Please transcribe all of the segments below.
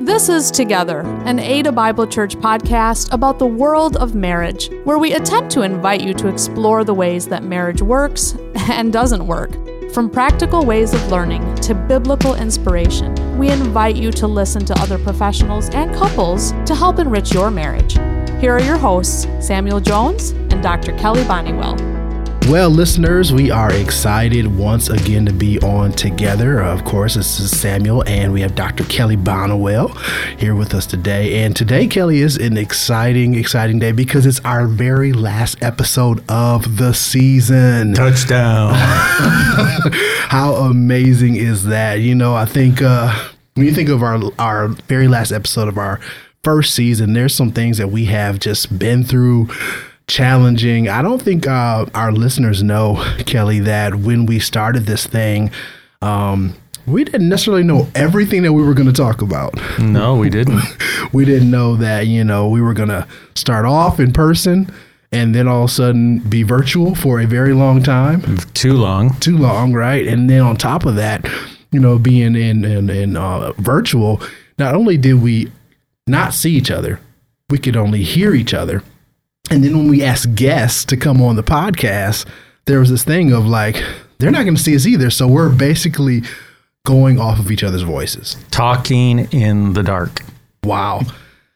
This is Together, an Ada Bible Church podcast about the world of marriage, where we attempt to invite you to explore the ways that marriage works and doesn't work. From practical ways of learning to biblical inspiration, we invite you to listen to other professionals and couples to help enrich your marriage. Here are your hosts, Samuel Jones and Dr. Kelly Bonnywell. Well, listeners, we are excited once again to be on together. Of course, this is Samuel, and we have Dr. Kelly Bonnewell here with us today. And today, Kelly, is an exciting, exciting day because it's our very last episode of the season. Touchdown. How amazing is that? You know, I think uh, when you think of our our very last episode of our first season, there's some things that we have just been through challenging. I don't think uh, our listeners know, Kelly, that when we started this thing, um, we didn't necessarily know everything that we were going to talk about. No, we didn't. we didn't know that, you know, we were going to start off in person and then all of a sudden be virtual for a very long time. Too long. Too long, right? And then on top of that, you know, being in in, in uh, virtual, not only did we not see each other, we could only hear each other. And then when we asked guests to come on the podcast, there was this thing of like, they're not going to see us either. So we're basically going off of each other's voices. Talking in the dark. Wow.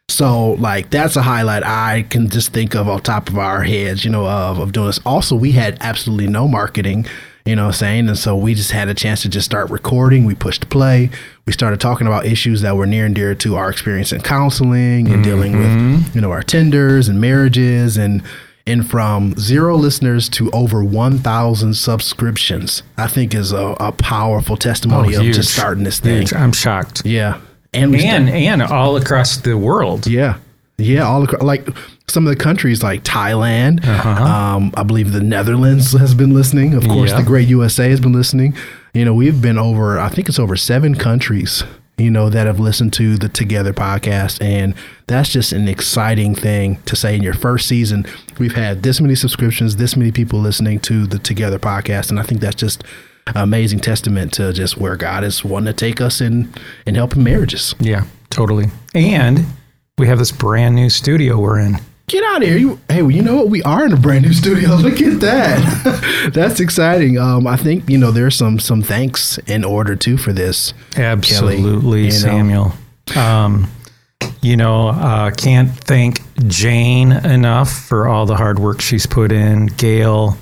So like that's a highlight I can just think of on top of our heads, you know, of, of doing this. Also, we had absolutely no marketing you know what I'm saying? And so we just had a chance to just start recording. We pushed play. We started talking about issues that were near and dear to our experience in counseling and mm-hmm. dealing with, mm-hmm. you know, our tenders and marriages and and from zero listeners to over 1,000 subscriptions, I think is a, a powerful testimony oh, of just starting this thing. Huge. I'm shocked. Yeah. And, and, and all across the world. Yeah. Yeah. All across, like some of the countries like Thailand. Uh-huh. Um, I believe the Netherlands has been listening. Of course, the great USA has been listening. You know, we've been over, I think it's over seven countries, you know, that have listened to the Together podcast. And that's just an exciting thing to say in your first season. We've had this many subscriptions, this many people listening to the Together podcast. And I think that's just amazing testament to just where God is wanting to take us in, in helping marriages. Yeah, totally. And we have this brand new studio we're in. Get out of here. You, hey, well, you know what? We are in a brand new studio. Look at that. That's exciting. Um, I think, you know, there's some some thanks in order too for this. Absolutely, Kelly, Samuel. Know? Um, you know, uh, can't thank Jane enough for all the hard work she's put in. Gail,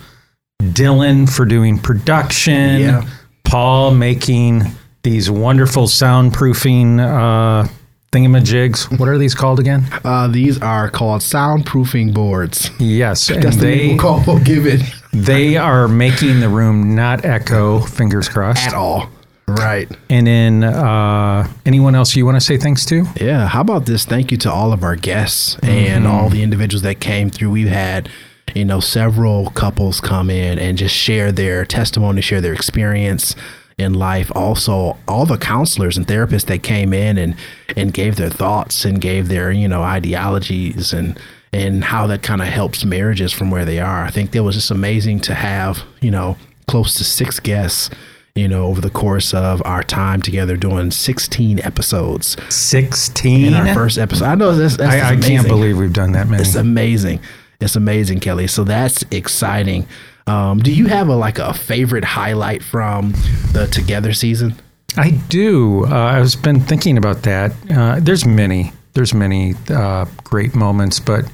Dylan for doing production. Yeah. Paul making these wonderful soundproofing uh, thingamajigs. What are these called again? Uh, these are called soundproofing boards. Yes, That's they the call. We'll give it. they are making the room not echo. Fingers crossed. At all. Right. And then uh, anyone else you want to say thanks to? Yeah. How about this? Thank you to all of our guests mm-hmm. and all the individuals that came through. We've had you know several couples come in and just share their testimony, share their experience in life. Also all the counselors and therapists that came in and and gave their thoughts and gave their you know ideologies and and how that kind of helps marriages from where they are. I think it was just amazing to have you know close to six guests you know over the course of our time together doing 16 episodes. 16 in our first episode. I know that's, that's I, I can't believe we've done that many. It's amazing. It's amazing kelly. So that's exciting um, do you have a like a favorite highlight from the Together season? I do. Uh, I've been thinking about that. Uh, there's many. There's many uh, great moments, but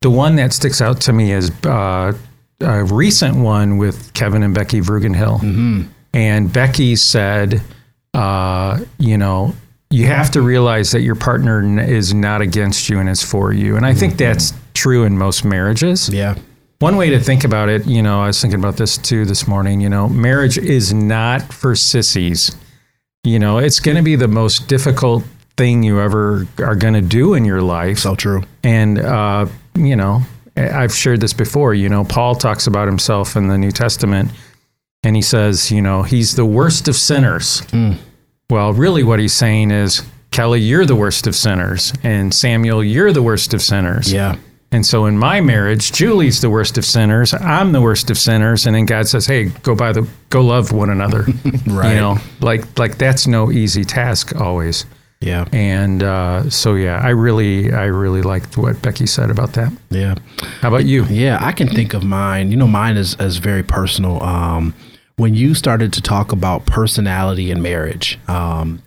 the one that sticks out to me is uh, a recent one with Kevin and Becky Vrugenhill. Mm-hmm. And Becky said, uh, you know, you have to realize that your partner is not against you and is for you. And I think mm-hmm. that's true in most marriages. Yeah. One way to think about it, you know, I was thinking about this too this morning, you know, marriage is not for sissies. You know, it's going to be the most difficult thing you ever are going to do in your life. So true. And, uh, you know, I've shared this before. You know, Paul talks about himself in the New Testament and he says, you know, he's the worst of sinners. Mm. Well, really, what he's saying is, Kelly, you're the worst of sinners. And Samuel, you're the worst of sinners. Yeah. And so in my marriage, Julie's the worst of sinners. I'm the worst of sinners. And then God says, "Hey, go by the go love one another." right. You know, like like that's no easy task always. Yeah. And uh, so, yeah, I really, I really liked what Becky said about that. Yeah. How about you? Yeah, I can think of mine. You know, mine is, is very personal. Um, when you started to talk about personality in marriage, um,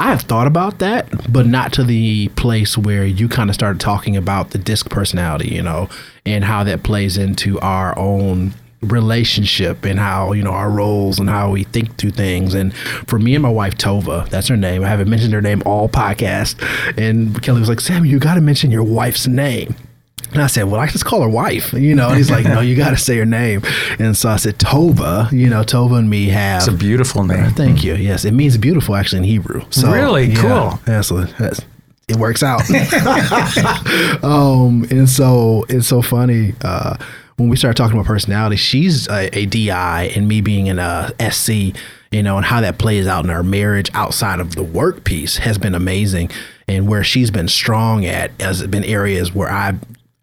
I have thought about that, but not to the place where you kind of started talking about the DISC personality, you know, and how that plays into our own relationship and how you know our roles and how we think through things. And for me and my wife tova that's her name i haven't mentioned her name all podcast and kelly was like sam you got to mention your wife's name and I said, well, I just call her wife, you know. And he's like, no, you got to say her name. And so I said, Tova, you know, Tova and me have. It's a beautiful name. Thank you. Yes, it means beautiful actually in Hebrew. So Really? yeah, Cool. So that's, it works out. um, and so it's so funny. Uh, when we started talking about personality, she's a, a DI and me being in a SC, you know, and how that plays out in our marriage outside of the work piece has been amazing. And where she's been strong at has been areas where I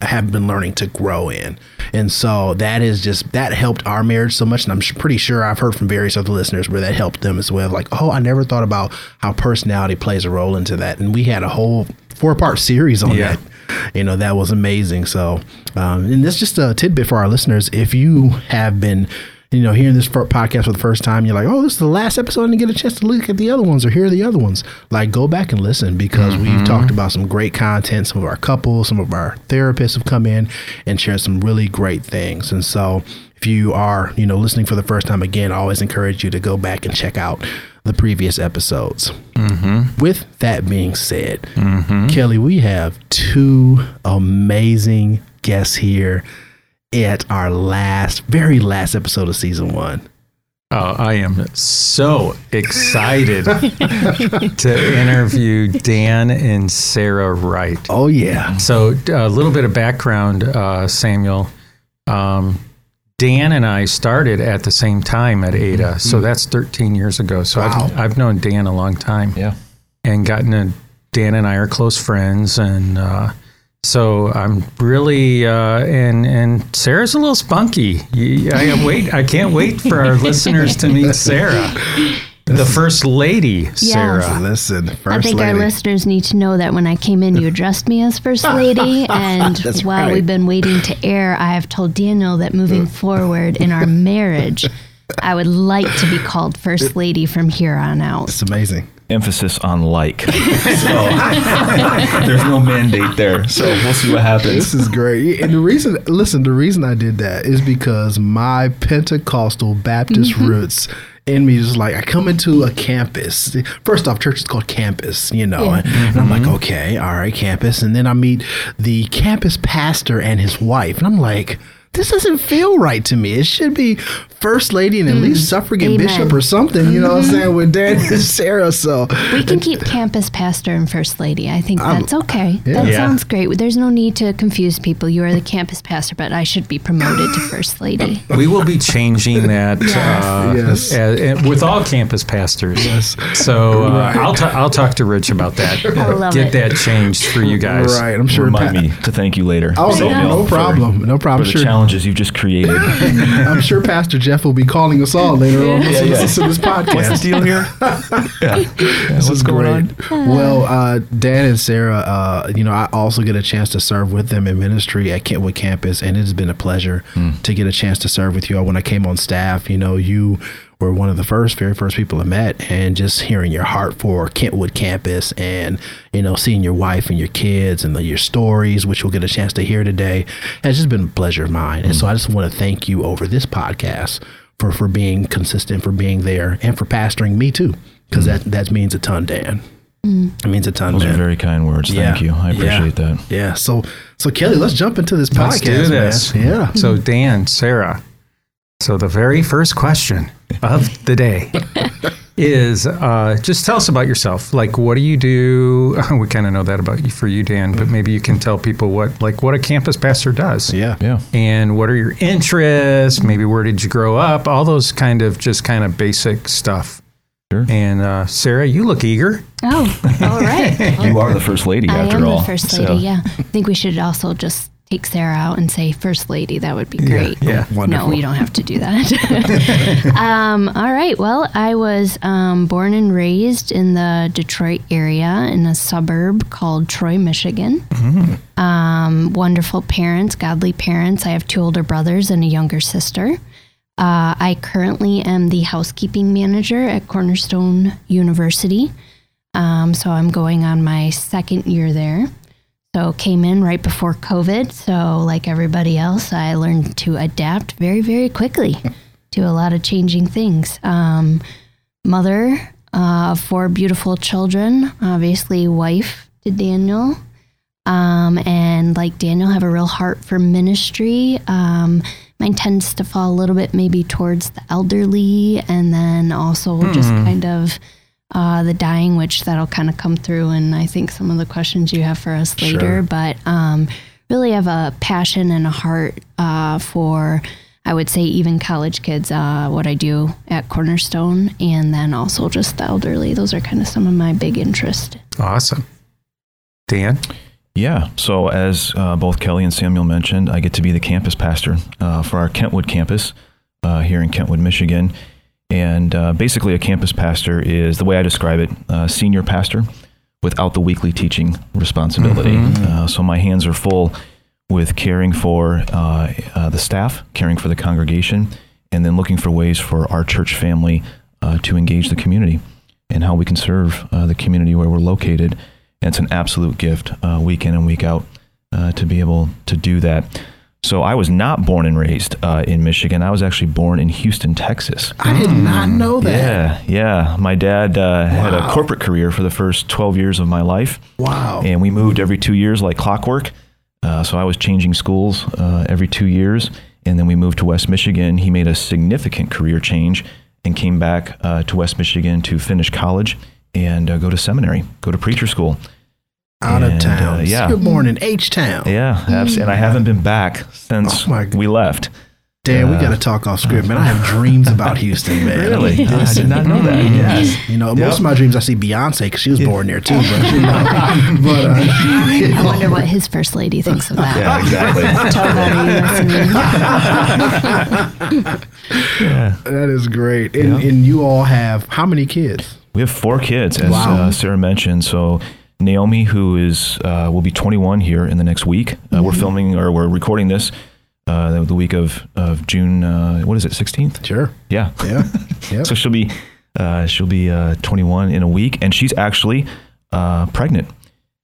have been learning to grow in. And so that is just that helped our marriage so much. And I'm pretty sure I've heard from various other listeners where that helped them as well. Like, oh, I never thought about how personality plays a role into that. And we had a whole four part series on Yeah. that. You know, that was amazing. So, um, and this is just a tidbit for our listeners. If you have been, you know, hearing this podcast for the first time, you're like, oh, this is the last episode, and get a chance to look at the other ones or hear the other ones. Like, go back and listen because we've mm-hmm. talked about some great content. Some of our couples, some of our therapists have come in and shared some really great things. And so, if you are, you know, listening for the first time again, I always encourage you to go back and check out the previous episodes. Mm-hmm. With that being said, mm-hmm. Kelly, we have two amazing guests here at our last, very last episode of season one. Oh, I am so excited to interview Dan and Sarah Wright. Oh, yeah. So, a little bit of background, uh, Samuel. Um, Dan and I started at the same time at Ada, so that's 13 years ago. So Wow. I've, I've known Dan a long time. Yeah. and gotten to Dan and I are close friends, and uh, so I'm really uh, and and Sarah's a little spunky. I wait. I can't wait for our listeners to meet Sarah, the first lady, Sarah. Listen, first I think lady. our listeners need to know that when I came in, you addressed me as First Lady. And That's while right. we've been waiting to air, I have told Daniel that moving forward in our marriage, I would like to be called First Lady from here on out. It's amazing. Emphasis on like. so there's no mandate there. So we'll see what happens. This is great. And the reason, listen, the reason I did that is because my Pentecostal Baptist mm-hmm. roots in me is like, I come into a campus. First off, church is called campus, you know, and, and I'm like, mm-hmm. okay, all right, campus. And then I meet the campus pastor and his wife. And I'm like, this doesn't feel right to me. It should be first lady and at least suffragan Amen. bishop or something, you know what I'm saying, with Dan and Sarah. So We can keep campus pastor and first lady. I think that's okay. That Yeah. sounds great. There's no need to confuse people. You are the campus pastor, but I should be promoted to first lady. We will be changing that uh, Yes. uh, uh, with all campus pastors. So uh, Right. I'll ta- I'll talk to Rich about that. I love Get it. that changed for you guys. right, I'm sure. Remind Pa- me to thank you later. Oh, no, Samuel, no for- problem. No For problem. the Sure. Challenges you've just created. I'm sure Pastor Jeff will be calling us all later on. Yeah, Listen, yeah. to this podcast. What's the deal here? yeah. Yeah, This What's is going great. on? Well, uh, Dan and Sarah, uh, you know, I also get a chance to serve with them in ministry at Kentwood campus, and it has been a pleasure to get a chance to serve with you all. When I came on staff, you know, you were one of the first, very first people I met, and just hearing your heart for Kentwood campus, and you know, seeing your wife and your kids and the, your stories, which we'll get a chance to hear today, has just been a pleasure of mine. And so mm. I just want to thank you over this podcast for for being consistent, for being there, and for pastoring me too, because mm. that that means a ton, Dan. Mm. It means a ton, Those man. are very kind words. Thank you. I appreciate yeah. that. Yeah. So so Kelly, let's jump into this Let's podcast. do this. Man. Yeah. So Dan, Sarah. So the very first question of the day is uh, just tell us about yourself. Like, what do you do? We kind of know that about you for you, Dan, but maybe you can tell people what like what a campus pastor does. Yeah. Yeah. And what are your interests? Maybe where did you grow up? All those kind of just kind of basic stuff. Sure. And uh, Sarah, you look eager. Oh, all right. You are the first lady I after am all. the first So, lady. Yeah, I think we should also just take Sarah out and say first lady. That would be great. yeah. No, Wonderful. you don't have to do that. um, all right. Well, I was um, born and raised in the Detroit area in a suburb called Troy, Michigan. Um, wonderful parents, godly parents. I have two older brothers and a younger sister. Uh, I currently am the housekeeping manager at Cornerstone University. Um, so I'm going on my second year there. So came in right before COVID. So like everybody else, I learned to adapt very, very quickly to a lot of changing things. Um, mother uh, four beautiful children, obviously wife to Daniel. Um, and like Daniel, have a real heart for ministry. Um, mine tends to fall a little bit maybe towards the elderly, and then also just kind of uh, the dying, which that'll kind of come through. And I think some of the questions you have for us later, Sure. but um, really have a passion and a heart uh, for. I would say even college kids, uh, what I do at Cornerstone, and then also just the elderly. Those are kind of some of my big interests. Awesome. Dan? Yeah. So, as uh, both Kelly and Samuel mentioned, I get to be the campus pastor uh, for our Kentwood campus uh, here in Kentwood, Michigan. And uh, basically, a campus pastor is the way I describe it uh, senior pastor without the weekly teaching responsibility. Uh, so, my hands are full with caring for uh, uh, the staff, caring for the congregation, and then looking for ways for our church family uh, to engage the community and how we can serve uh, the community where we're located. And it's an absolute gift, uh, week in and week out, uh, to be able to do that. So I was not born and raised uh, in Michigan. I was actually born in Houston, Texas. I did not know that. Yeah, yeah. My dad uh, had a corporate career for the first 12 years of my life. Wow. And we moved every two years like clockwork. Uh, so I was changing schools uh, every two years. And then we moved to West Michigan. He made a significant career change and came back uh, to West Michigan to finish college and uh, go to seminary, go to preacher school. Out of town. uh, yeah. You're born in H Town. Yeah, abs- and I haven't been back since Oh, my we left. Dan, we Uh, got to talk off script, man. I have dreams about Houston, man. Really? I did not know that. Yes. You know, most of my dreams I see Beyonce because she was born there too. But, you know, but uh, I wonder what his first lady thinks of that. Yeah, exactly. Tell that are you listening? yeah. that is great. And, Yeah. and you all have how many kids? We have four kids, as Wow. uh, Sarah mentioned. So Naomi, who is uh, will be 21 here in the next week. Uh, We're filming or we're recording this uh, the week of of June. Uh, what is it? 16th? Sure. Yeah. Yeah. Yeah. So she'll be uh, she'll be uh, 21 in a week, and she's actually uh,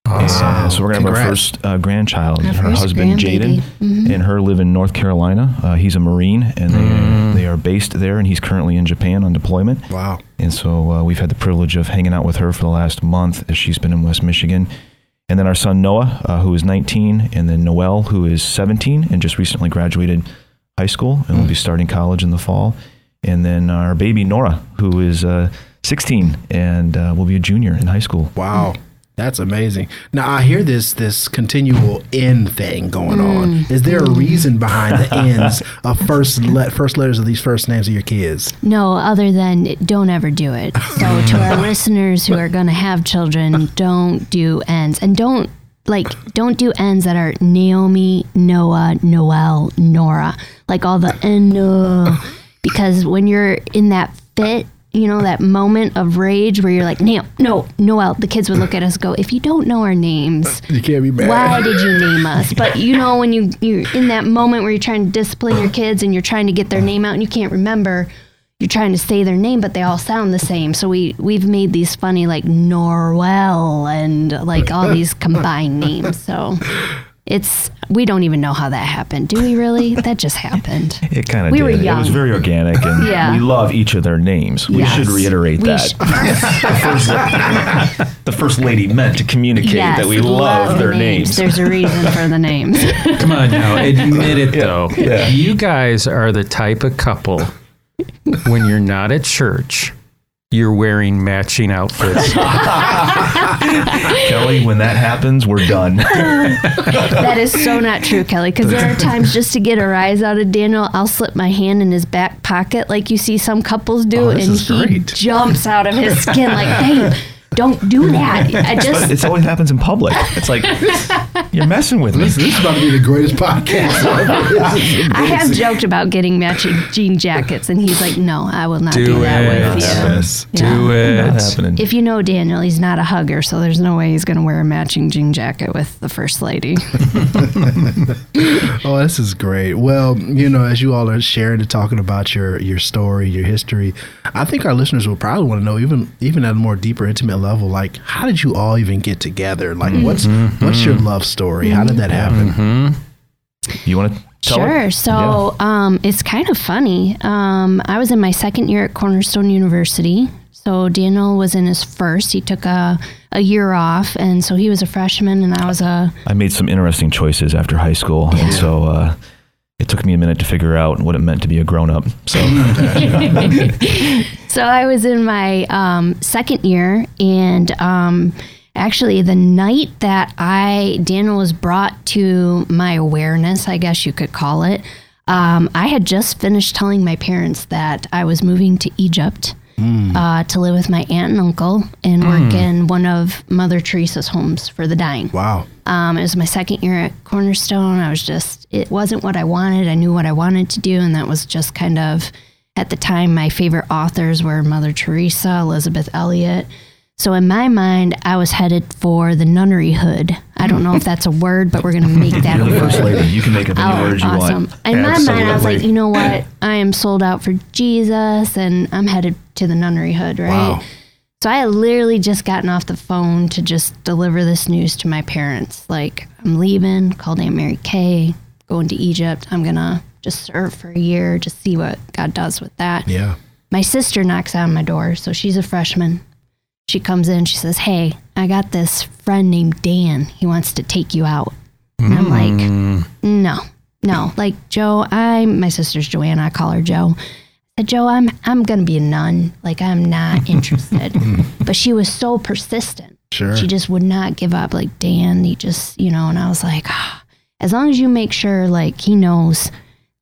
pregnant. And so we're gonna have our first uh, grandchild. Our her first husband grandbaby. Jaden and her live in North Carolina. Uh, he's a Marine, and they they are based there, and he's currently in Japan on deployment. wow. And so uh, we've had the privilege of hanging out with her for the last month as she's been in West Michigan. And then our son Noah, uh, who is 19, and then Noel, who is 17 and just recently graduated high school and will be starting college in the fall. And then our baby Nora, who is uh, 16 and uh, will be a junior in high school. Wow. That's amazing. Now I hear this this continual N thing going on. Mm. Is there a reason behind the ends of first let first letters of these first names of your kids? No, other than don't ever do it. So to our listeners who are going to have children, don't do ends and don't like don't do ends that are Naomi, Noah, Noel, Nora, like all the N. because when you're in that fit, you know that moment of rage where you're like, no, no, Noel. The kids would look at us, and go, if you don't know our names, You can't be mad. why did you name us? But you know, when you you're in that moment where you're trying to discipline your kids and you're trying to get their name out and you can't remember, you're trying to say their name, but they all sound the same. So we we've made these funny like Norwell and like all these combined names. So it's we don't even know how that happened. Do we really? That just happened. It kind of We did. were It was very organic, and Yeah. we love each of their names. We Yes. should reiterate We that. sh- the, first, the first lady meant to communicate yes, that we love, the their names. There's a reason for the names. Come on now, admit it though. yeah. You guys are the type of couple when you're not at church, you're wearing matching outfits. Kelly, when that happens, we're done. That is so not true, Kelly. Because there are times just to get a rise out of Daniel, I'll slip my hand in his back pocket like you see some couples do, Oh, and is he great. jumps out of his skin like, "Babe, don't do that." I just it always happens in public. It's like You're messing with me. This, this is about to be the greatest podcast ever. I have joked about getting matching jean jackets, and he's like, "No, I will not do, Do that it. with you." Yes. Do it. Not happening. If you know Daniel, he's not a hugger, so there's no way he's going to wear a matching jean jacket with the first lady. Oh, this is great. Well, you know, as you all are sharing and talking about your your story, your history, I think our listeners will probably want to know even even at a more deeper, intimate level, like how did you all even get together? Like, what's what's your love story? How did that happen? you want to Sure. it? So um, it's kind of funny. Um, I was in my second year at Cornerstone University. So Daniel was in his first. He took a, a year off, and so he was a freshman, and I was a I made some interesting choices after high school, and so uh, it took me a minute to figure out what it meant to be a grown up. So So I was in my um, second year, and um, actually, the night that I Daniel was brought to my awareness, I guess you could call it. Um, I had just finished telling my parents that I was moving to Egypt uh, to live with my aunt and uncle and work in one of Mother Teresa's homes for the dying. Wow. Um, it was my second year at Cornerstone. I was just, it wasn't what I wanted. I knew what I wanted to do, and that was just kind of, at the time, my favorite authors were Mother Teresa, Elisabeth Elliot. So in my mind, I was headed for the nunnery hood. I don't know if that's a word, but we're going to make that a you're the first word. lady. You can make up any Oh, words you oh, awesome. want. In my mind, I was like, you know what? I am sold out for Jesus, and I'm headed to the nunnery hood, right? Wow. So I had literally just gotten off the phone to just deliver this news to my parents. Like, I'm leaving, called Aunt Mary Kay, going to Egypt. I'm going to just serve for a year, just see what God does with that. Yeah. My sister knocks on my door. So she's a freshman. She comes in, she says, Hey, I got this friend named Dan. He wants to take you out. And I'm like, No, no. Like, Joe, I'm my sister's Joanna. I call her Joe. Said, Joe, I'm I'm gonna be a nun. Like I'm not interested. but she was so persistent. Sure. She just would not give up. Like Dan, he just you know, and I was like, ah, as long as you make sure like he knows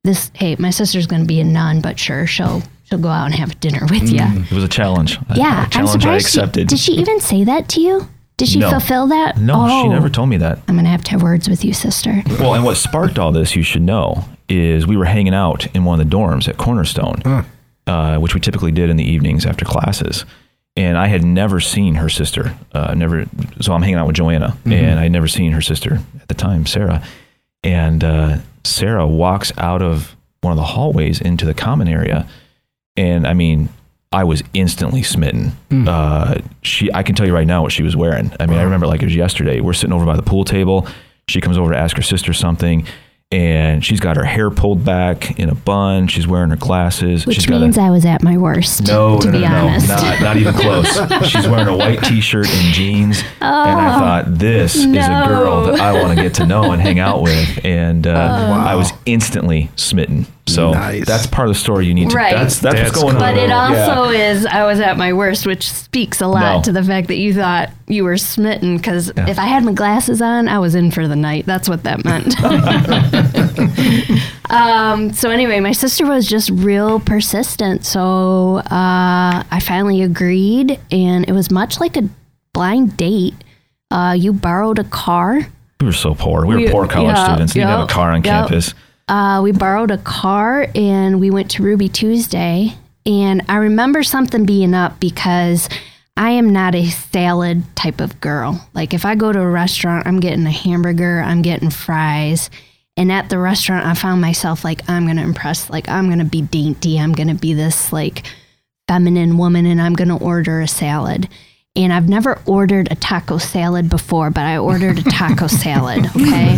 this hey, my sister's gonna be a nun, but sure, she'll she'll go out and have dinner with you. It was a challenge. A- Yeah. I'm challenge I surprised she- accepted. did she even say that to you? Did she No. fulfill that? no, she Oh, never told me that. I'm gonna have to have words with you, sister. Well, and what sparked all this, you should know, is we were hanging out in one of the dorms at Cornerstone, uh, which we typically did in the evenings after classes. And I had never seen her sister. Uh, never. So I'm hanging out with Joanna, and I had never seen her sister at the time, Sarah. And uh, Sarah walks out of one of the hallways into the common area, and I mean, I was instantly smitten. Uh, she, I can tell you right now what she was wearing. I mean, I remember like it was yesterday. We're sitting over by the pool table. She comes over to ask her sister something, and she's got her hair pulled back in a bun. She's wearing her glasses. Which she's means a, I was at my worst. no, to no, be no, no, honest. not, not even close. She's wearing a white T-shirt and jeans, and I thought this is a girl that I want to get to know and hang out with, and uh, I was instantly smitten. So Nice. that's part of the story you need to. Right. That's that's, That's what's going cool. on. But it Yeah. also is I was at my worst, which speaks a lot No. to the fact that you thought you were smitten. Because if I had my glasses on, I was in for the night. That's what that meant. um, so anyway, my sister was just real persistent. So uh, I finally agreed, and it was much like a blind date. Uh, you borrowed a car. We were so poor. We, We- were poor college yeah, students. You didn't have a car on yeah. campus. Uh, we borrowed a car and we went to Ruby Tuesday. And I remember something being up because I am not a salad type of girl. Like if I go to a restaurant, I'm getting a hamburger, I'm getting fries. And at the restaurant, I found myself like, I'm going to impress, like, I'm going to be dainty. I'm going to be this like feminine woman and I'm going to order a salad. And I've never ordered a taco salad before, but I ordered a taco salad, okay?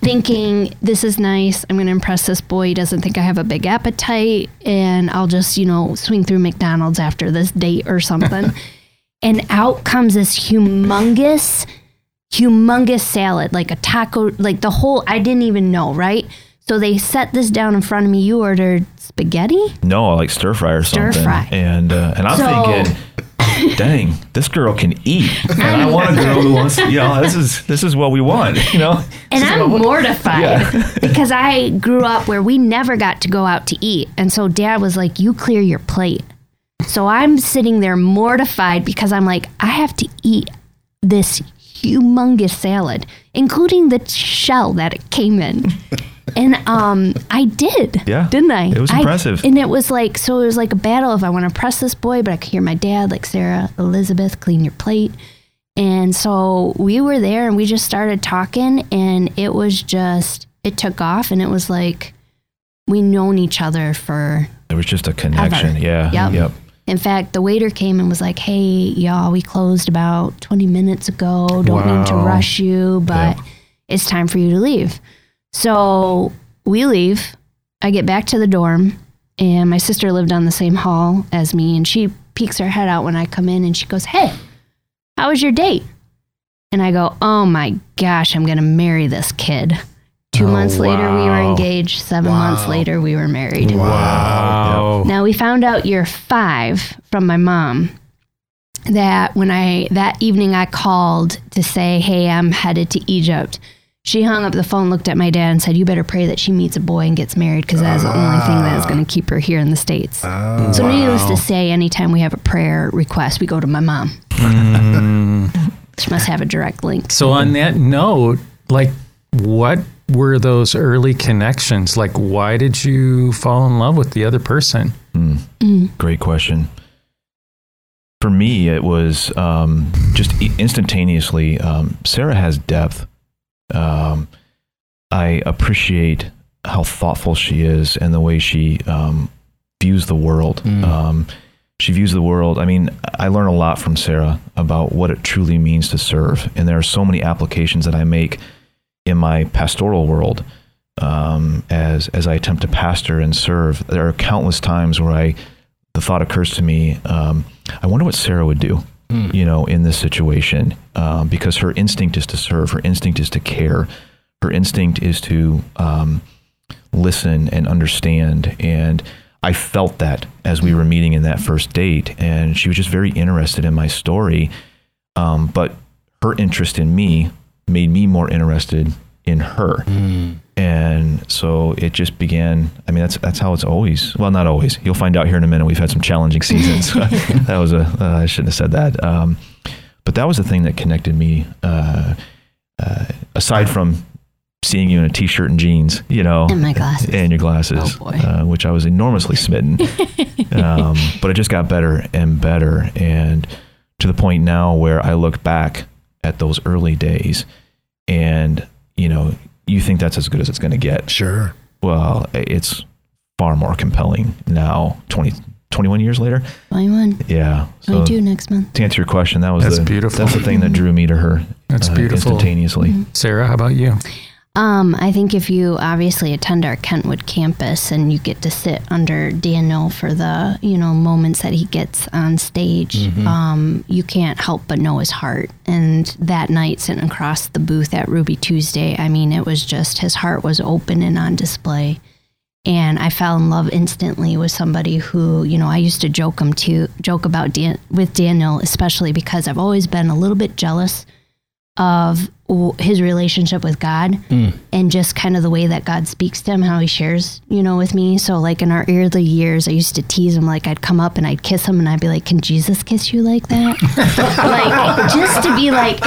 Thinking this is nice. I'm going to impress this boy. He doesn't think I have a big appetite. And I'll just, you know, swing through McDonald's after this date or something. and out comes this humongous, humongous salad, like a taco, like the whole, I didn't even know, right? So they set this down in front of me. You ordered spaghetti? No, like stir fry or Stir something. fry. And uh, and I'm So- thinking, dang, this girl can eat, and I want a girl who wants. You know, this is this is what we want. You know, And This I'm mortified Yeah. because I grew up where we never got to go out to eat. And so dad was like, You clear your plate. So I'm sitting there mortified because I'm like, I have to eat this humongous salad, including the shell that it came in. And um, I did. Yeah. Didn't I? It was I- impressive. and it was like, so it was like a battle If I want to press this boy, but I could hear my dad, like Sarah, Elizabeth, clean your plate. And so we were there and we just started talking, and it was just, it took off, and it was like, we known each other for There was just a connection. Ever. Yeah. Yep. Yep. in fact, the waiter came and was like, "Hey, y'all, we closed about 20 minutes ago. Don't mean to rush you, but Yeah. it's time for you to leave." So we leave. I get back to the dorm, and my sister lived on the same hall as me, and she peeks her head out when I come in, and she goes, "Hey, how was your date?" And I go, "Oh my gosh, I'm gonna marry this kid." Two Oh, months later, we were engaged. Seven months later, we were married. Wow. Now we found out year five from my mom that when I that evening I called to say, "Hey, I'm headed to Egypt." She hung up the phone, looked at my dad, and said, "You better pray that she meets a boy and gets married, because that's the only thing that is going to keep her here in the states." Oh, so, needless to say, anytime we have a prayer request, we go to my mom. She must have a direct link. So on that note, like what were those early connections? Like why did you fall in love with the other person? Great question. For me, it was um, just instantaneously. Um, Sarah has depth. Um, I appreciate how thoughtful she is and the way she um, views the world. Um, she views the world. I mean, I learn a lot from Sarah about what it truly means to serve, and there are so many applications that I make in my pastoral world um, as as I attempt to pastor and serve. There are countless times where I the thought occurs to me, um, I wonder what Sarah would do, you know, in this situation, um, because her instinct is to serve, her instinct is to care, her instinct is to um, listen and understand. And I felt that as we were meeting in that first date, and she was just very interested in my story. Um, but her interest in me made me more interested in her and so it just began i mean that's that's how it's always well not always. You'll find out here in a minute we've had some challenging seasons. That was a uh, i shouldn't have said that. Um, but that was the thing that connected me uh, uh, aside from seeing you in a t-shirt and jeans you know And my glasses. and your glasses Oh, boy. uh, which i was enormously smitten. Um, but it just got better and better. And to the point now where i look back at those early days and you know you think that's as good as it's going to get Sure. well it's far more compelling now 20 21 years later 21, yeah so 22 next month. to answer your question that was That's the, beautiful. that's the thing that drew me to her That's uh, beautiful. instantaneously Sarah, how about you? Um, I think if you obviously attend our Kentwood campus and you get to sit under Daniel for the you know moments that he gets on stage, um, you can't help but know his heart. And that night, sitting across the booth at Ruby Tuesday, I mean, it was just his heart was open and on display. And I fell in love instantly with somebody who, you know, I used to joke him to joke about Dan, with Daniel, especially because I've always been a little bit jealous of w- his relationship with God hmm. and just kind of the way that God speaks to him, how he shares, you know, with me. So, like in our early years, I used to tease him, like I'd come up and I'd kiss him and I'd be like, Can Jesus kiss you like that? like, just to be like,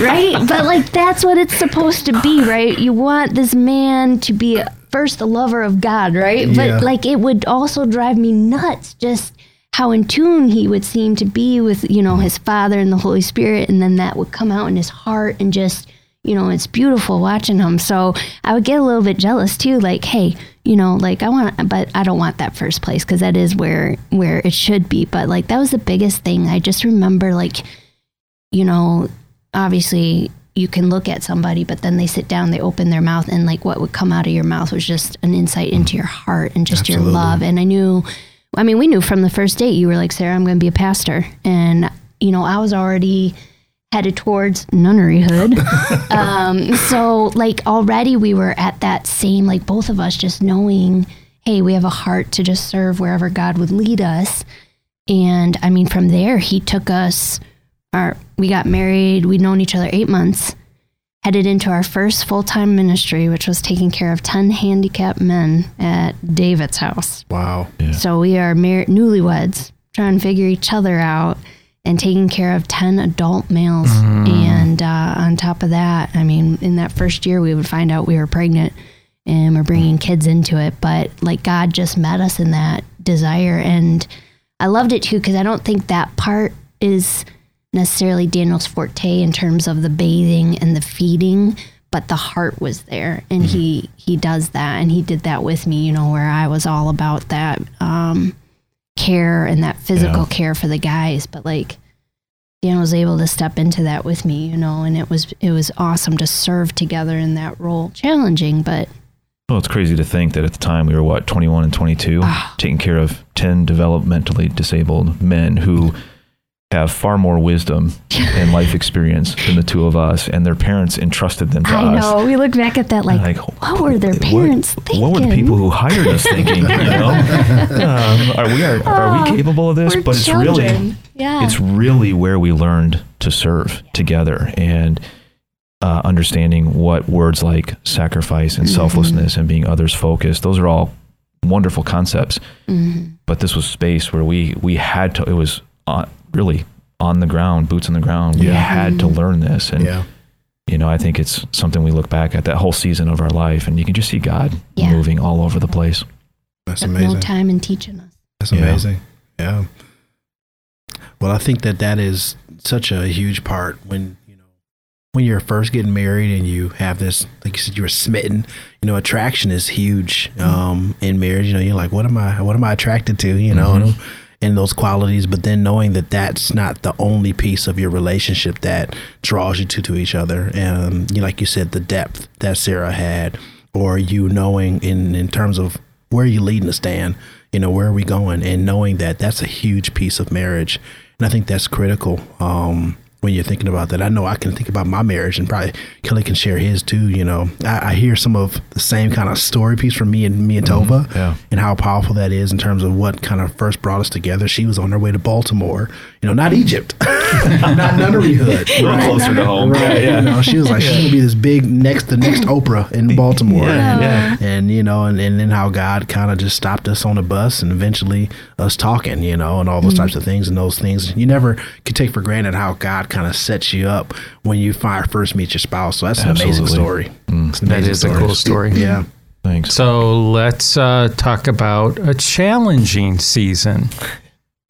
right? But like, that's what it's supposed to be, right? You want this man to be first a lover of God, right? But Yeah. like, it would also drive me nuts just how in tune he would seem to be with you know his father and the holy spirit and then that would come out in his heart and just you know it's beautiful watching him. So i would get a little bit jealous too like hey you know like i want but i don't want that first place because that is where where it should be. But like that was the biggest thing. I just remember like you know obviously you can look at somebody but then they sit down they open their mouth and like what would come out of your mouth was just an insight into your heart and just Absolutely. your love. And i knew I mean, we knew from the first date you were like, Sarah, I'm going to be a pastor. And, you know, I was already headed towards nunneryhood. um, so, like, already we were at that same, like, both of us just knowing, hey, we have a heart to just serve wherever God would lead us. And I mean, from there, he took us, our, we got married, we'd known each other eight months, headed into our first full time ministry, which was taking care of 10 handicapped men at David's house. Wow. So we are mar- newlyweds, trying to figure each other out. and taking care of 10 adult males. And uh, on top of that, I mean, in that first year, we would find out we were pregnant and we're bringing kids into it. But like God just met us in that desire. And I loved it too because I don't think that part is necessarily Daniel's forte in terms of the bathing and the feeding, but the heart was there, and he he does that, and he did that with me. You know, where I was all about that um, care and that physical Yeah. care for the guys, but like. Dan was able to step into that with me, you know, and it was it was awesome to serve together in that role. Challenging, but Well, it's crazy to think that at the time we were what 21 and 22, Ah. taking care of 10 developmentally disabled men who have far more wisdom and life experience than the two of us, and their parents entrusted them to I us. know we look back at that like, Like, what were their what- parents thinking? What were the people who hired us thinking? You know, um, are we are, are we capable of this? We're But it's really yeah, it's really where we learned to serve together and uh, understanding what words like sacrifice and selflessness and being others focused those are all wonderful concepts Mhm. but this was space where we we had to it was on, really on the ground boots on the ground we Yeah. had to learn this and Yeah. you know i think it's something we look back at that whole season of our life and you can just see god Yeah. moving all over the place That's Took amazing. no time in teaching us. That's amazing. Yeah. Well, I think that that is such a huge part when you know when you're first getting married and you have this, like you said, you were smitten. You know, attraction is huge um, in marriage. You know, you're like, what am I? What am I attracted to? You know, and those qualities. But then knowing that that's not the only piece of your relationship that draws you two to each other, and you like you said, the depth that Sarah had, or you knowing in in terms of where you leading the stand you know where are we going and knowing that that's a huge piece of marriage and i think that's critical um when you're thinking about that. I know i can think about my marriage and probably kelly can share his too you know. I, I hear some of the same kind of story piece from me and me and mm-hmm. tova yeah. and how powerful that is in terms of what kind of first brought us together. She was on her way to baltimore you know not egypt not nunnery hood a little closer to home Right. You know, she was like, she's gonna be this big next, the next Oprah in Baltimore. Yeah, and, yeah. and you know, and, and then how God kind of just stopped us on the bus and eventually us talking, you know, and all those types of things and those things. You never could take for granted how God kind of sets you up when you fi- first meet your spouse. So that's an amazing Absolutely. story. It's an That amazing is a cool story. Yeah. thanks So let's uh, talk about a challenging season.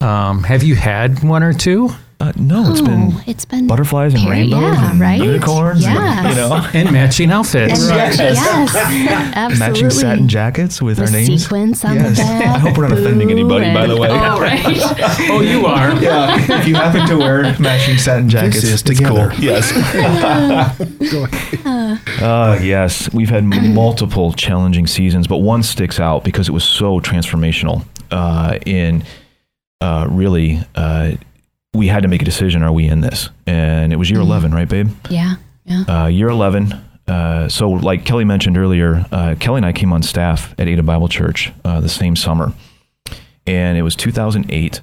Um, have you had one or two? Uh, no it's been Oh, it's been butterflies and rainbows yeah, and right? unicorns and, you know And matching outfits. And yes, absolutely. matching satin jackets with With our names. sequins on Yes. the back. I hope we're not offending blue anybody, by the way. Oh, right. oh, you are. Yeah, if you happen to wear matching satin jackets, is it's together. cool. Yes. Go. Uh, yes, we've had multiple challenging seasons, but one sticks out because it was so transformational. Uh, in uh, really, uh, we had to make a decision: Are we in this? And it was year eleven, right, babe? Yeah, yeah. Uh, year 11. Uh, so, like Kelly mentioned earlier, uh, Kelly and I came on staff at Ada Bible Church uh, the same summer, and it was 2008.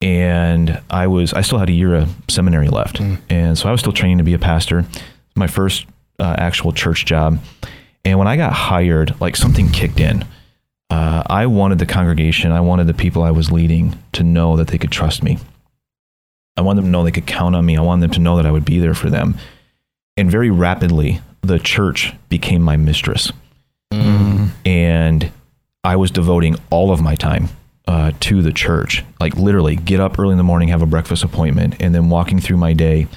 And I was, I still had a year of seminary left, and so I was still training to be a pastor. My first uh, actual church job, and when I got hired, like something kicked in. Uh, I wanted the congregation, I wanted the people I was leading to know that they could trust me. I wanted them to know they could count on me. I wanted them to know that I would be there for them. And very rapidly the church became my mistress. And i was devoting all of my time uh, to the church. Like literally get up early in the morning have a breakfast appointment and then walking through my day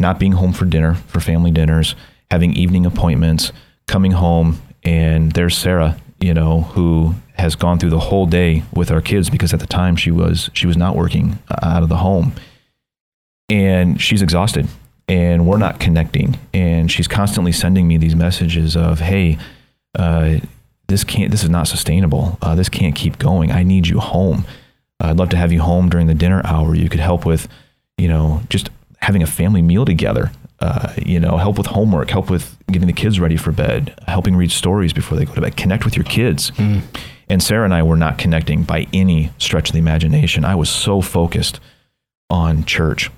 not being home for dinner for family dinners having evening appointments coming home and there's sarah you know who has gone through the whole day with our kids because at the time she was she was not working uh, out of the home and she's exhausted and we're not connecting and she's constantly sending me these messages of hey uh, this can't this is not sustainable. Uh, this can't keep going. I need you home. I'd love to have you home during the dinner hour. You could help with you know just having a family meal together. Uh, you know help with homework help with getting the kids ready for bed helping read stories before they go to bed connect with your kids. And sarah and i were not connecting by any stretch of the imagination. I was so focused on church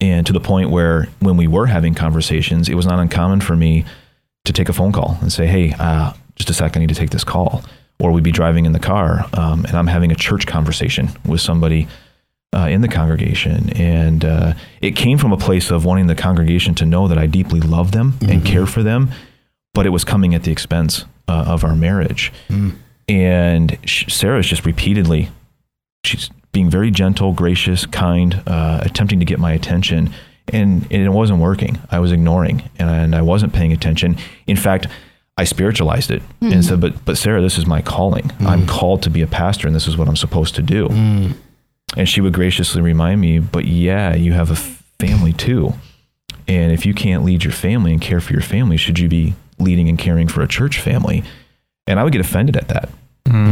and to the point where when we were having conversations, it was not uncommon for me to take a phone call and say, "Hey, uh, just a sec, I need to take this call." Or we'd be driving in the car, um, and I'm having a church conversation with somebody uh, in the congregation, and uh, it came from a place of wanting the congregation to know that I deeply love them and care for them, but it was coming at the expense uh, of our marriage. And sh- Sarah's just repeatedly, she's being very gentle, gracious, kind, uh, attempting to get my attention. And, and it wasn't working. I was ignoring and I wasn't paying attention. In fact, I spiritualized it and said, but, but Sarah, this is my calling. I'm called to be a pastor and this is what I'm supposed to do. And she would graciously remind me, but yeah, you have a family too. And if you can't lead your family and care for your family, should you be leading and caring for a church family? And I would get offended at that.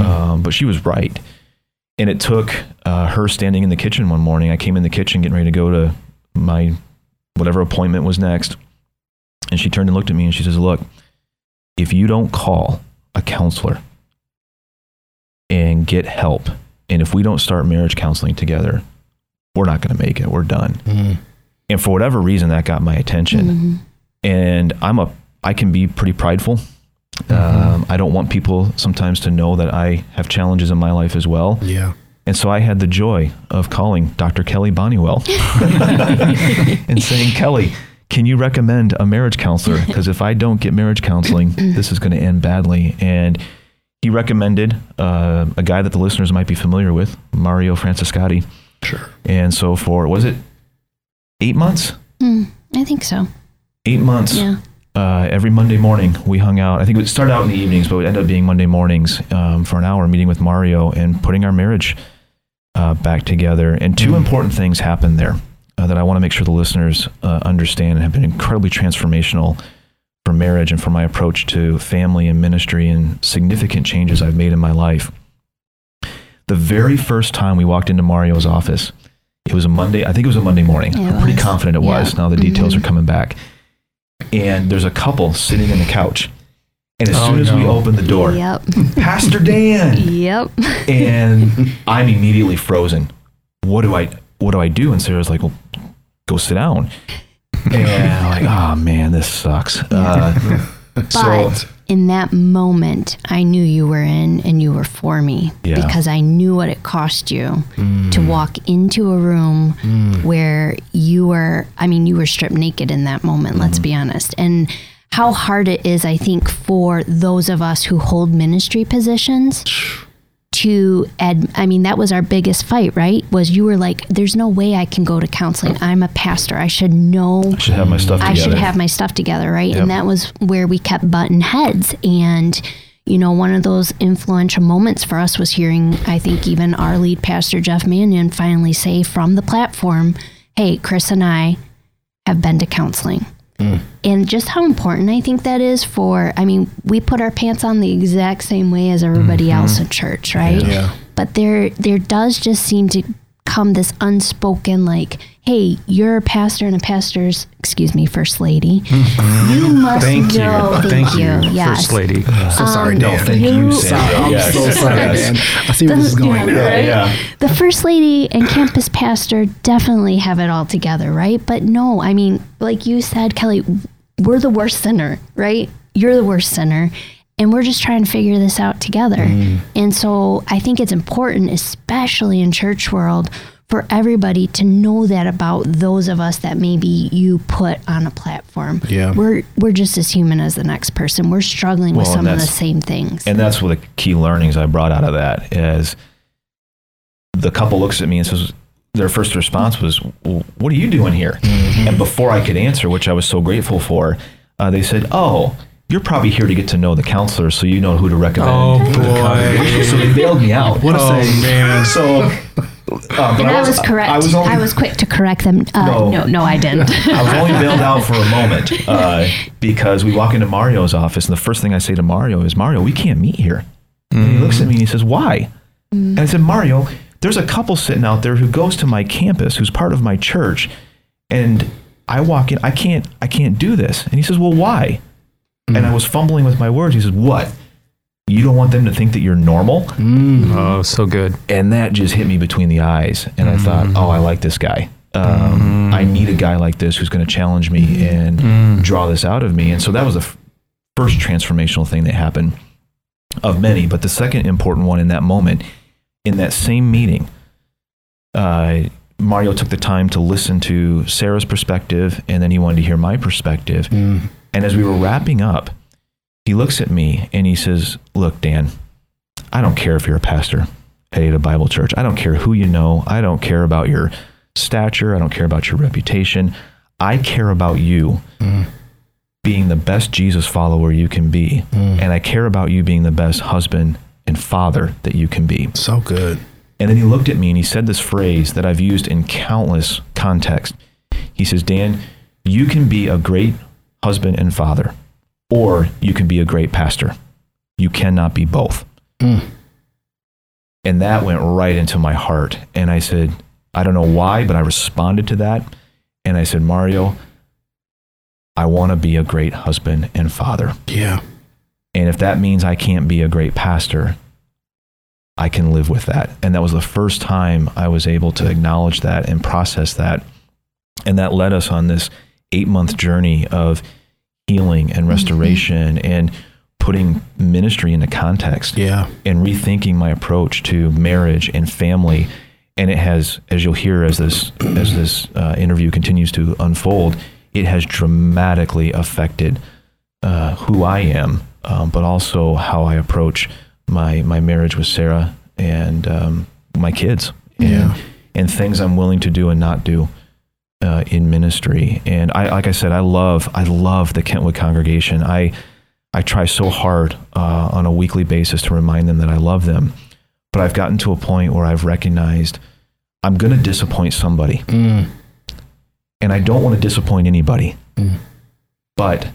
Um, but she was right. And it took uh, her standing in the kitchen one morning. I came in the kitchen getting ready to go to my whatever appointment was next. And she turned and looked at me and she says, Look, if you don't call a counselor and get help, and if we don't start marriage counseling together, we're not going to make it. We're done. And for whatever reason, that got my attention. And I'm a, I can be pretty prideful. Um, I don't want people sometimes to know that I have challenges in my life as well. Yeah. And so I had the joy of calling Dr. Kelly Bonniwell and saying, Kelly, can you recommend a marriage counselor? Because if I don't get marriage counseling, this is going to end badly. And he recommended uh, a guy that the listeners might be familiar with, Mario Franciscati. Sure. And so for, was it eight months? I think so. Eight months. Yeah. Uh, every Monday morning, we hung out. I think it would start out in the evenings, but it would end up being Monday mornings um, for an hour, meeting with Mario and putting our marriage uh, back together. And two important things happened there uh, that I want to make sure the listeners uh, understand and have been incredibly transformational for marriage and for my approach to family and ministry and significant changes I've made in my life. The very first time we walked into Mario's office, it was a Monday. I think it was a Monday morning. Yeah, I'm pretty confident it Yeah. was. Now the details are coming back. And there's a couple sitting in the couch. And as Oh, soon as we open the door, Yep. Pastor Dan, Yep. and I'm immediately frozen. What do I what do I do? And Sarah's like, well, go sit down. And I'm like, oh man, this sucks. Uh, so But in that moment, I knew you were in and you were for me Yeah. because I knew what it cost you to mm. walk into a room mm. where you were, I mean, you were stripped naked in that moment, let's mm. be honest. And how hard it is, I think, for those of us who hold ministry positions to ad, I mean that was our biggest fight, right? Was you were like there's no way I can go to counseling. I'm a pastor. I should know I should have my stuff I together. should have my stuff together, right? Yep. And that was where we kept button heads. And, you know, one of those influential moments for us was hearing, I think, even our lead pastor, Jeff Manion, finally say from the platform, Hey, Chris and I have been to counseling. Mm. And just how important I think that is for, I mean, we put our pants on the exact same way as everybody mm-hmm. else in church, right? Yeah. But there, there does just seem to come this unspoken, like, hey, you're a pastor and a pastor's, excuse me, first lady. You must Thank you. know. Thank, you, Yes. First Lady. So sorry, Um, Dan. thank you, You- Sandra. I'm Yes, so sorry, yes. Dan. I see where this is going now. Right? yeah. The first lady and campus pastor definitely have it all together, right? But no, I mean, like you said, Kelly, we're the worst sinner, right? You're the worst sinner. And we're just trying to figure this out together. And so I think it's important, especially in church world, for everybody to know that about those of us that maybe you put on a platform. Yeah. We're we're just as human as the next person. We're struggling with some of the same things. And that's one of the key learnings I brought out of that is the couple looks at me and says, their first response was, well, "What are you doing here?" And before I could answer, which I was so grateful for, uh, they said, "Oh, you're probably here to get to know the counselor, so you know who to recommend." Oh, boy. So they bailed me out. What a Oh, man. So, uh, but and I was, correct. I was only quick to correct them. Uh, No. no. no, I didn't. I was only bailed out for a moment uh, because we walk into Mario's office, and the first thing I say to Mario is, "Mario, we can't meet here." And he looks at me and he says, "Why?" And I said, "Mario, there's a couple sitting out there who goes to my campus, who's part of my church, and I walk in, I can't, I can't do this." And he says, "Well, why?" And I was fumbling with my words. He says, "What? You don't want them to think that you're normal?" Mm. Oh, so good. and that just hit me between the eyes and i thought mm. oh i like this guy. Um, mm. i need a guy like this who's going to challenge me and draw this out of me. And so that was the f- first transformational thing that happened of many. But the second important one in that moment in that same meeting uh, Mario took the time to listen to Sarah's perspective, and then he wanted to hear my perspective. And as we were wrapping up, he looks at me and he says, "Look, Dan, I don't care if you're a pastor at a Bible Church. I don't care who you know. I don't care about your stature. I don't care about your reputation. I care about you." being the best Jesus follower you can be. And I care about you being the best husband and father that you can be. So good. And then he looked at me and he said this phrase that I've used in countless contexts. He says, Dan, you can be a great husband and father, or you can be a great pastor. You cannot be both. Hmm. And that went right into my heart. And I said, I don't know why, but I responded to that. And I said, Mario, I want to be a great husband and father. Yeah. And if that means I can't be a great pastor, I can live with that. And that was the first time I was able to acknowledge that and process that. And that led us on this eight month journey of healing and restoration and putting ministry into context Yeah. and rethinking my approach to marriage and family. And it has, as you'll hear as this as this uh, interview continues to unfold, it has dramatically affected uh, who I am, um, but also how I approach my my marriage with Sarah and um, my kids, and, Yeah. and things I'm willing to do and not do uh, in ministry. And I, like I said, I love I love the Kentwood congregation. I I try so hard uh, on a weekly basis to remind them that I love them, but I've gotten to a point where I've recognized I'm going to disappoint somebody, Mm. and I don't want to disappoint anybody, but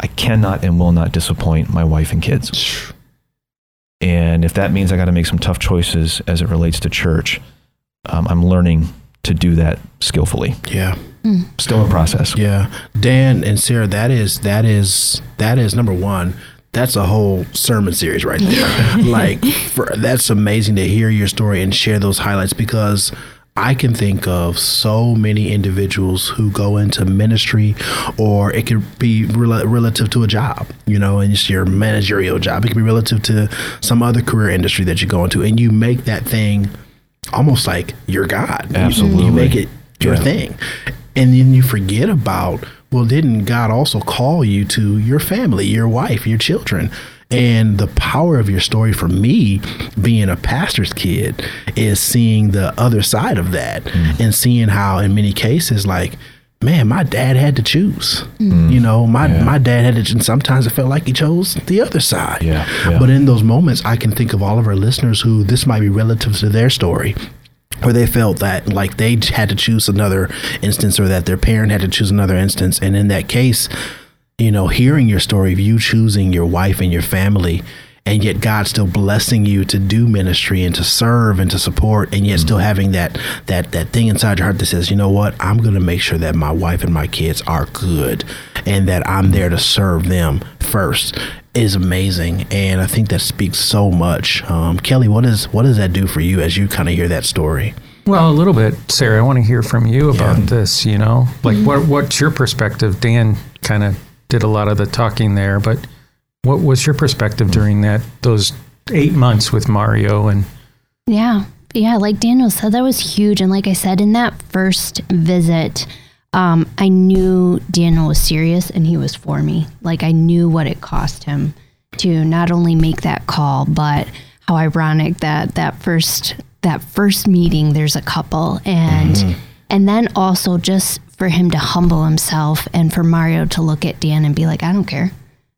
I cannot and will not disappoint my wife and kids. And if that means I got to make some tough choices as it relates to church, um, I'm learning to do that skillfully. Yeah. Mm. Still in process. Yeah. Dan and Sarah, that is that is that is number one. That's a whole sermon series right there. like for, that's amazing to hear your story and share those highlights because I can think of so many individuals who go into ministry, or it could be rel- relative to a job, you know, and it's your managerial job. It could be relative to some other career industry that you go into, and you make that thing almost like your God. You- Absolutely. you make it your Yeah. thing. And then you forget about, well, didn't God also call you to your family, your wife, your children? And the power of your story for me, being a pastor's kid, is seeing the other side of that mm. and seeing how, in many cases, like, man, my dad had to choose. Mm. You know, my, my dad had to, and sometimes it felt like he chose the other side. Yeah, yeah. But in those moments, I can think of all of our listeners who this might be relative to their story where they felt that like they had to choose another instance or that their parent had to choose another instance and in that case you know hearing your story of you choosing your wife and your family and yet God still blessing you to do ministry and to serve and to support and yet still mm-hmm. having that that that thing inside your heart that says you know what I'm going to make sure that my wife and my kids are good and that I'm mm-hmm. there to serve them first is amazing and I think that speaks so much um, Kelly what is what does that do for you as you kind of hear that story Well, a little bit, Sarah. I want to hear from you about Yeah. this. You know, like mm-hmm. what what's your perspective? Dan kind of did a lot of the talking there, but what was your perspective during that those eight months with Mario and Yeah. Yeah. Like Daniel said, that was huge. And like I said, in that first visit, um, I knew Daniel was serious and he was for me. Like I knew what it cost him to not only make that call, but how ironic that that first that first meeting there's a couple and and then also just for him to humble himself and for Mario to look at Dan and be like, I don't care.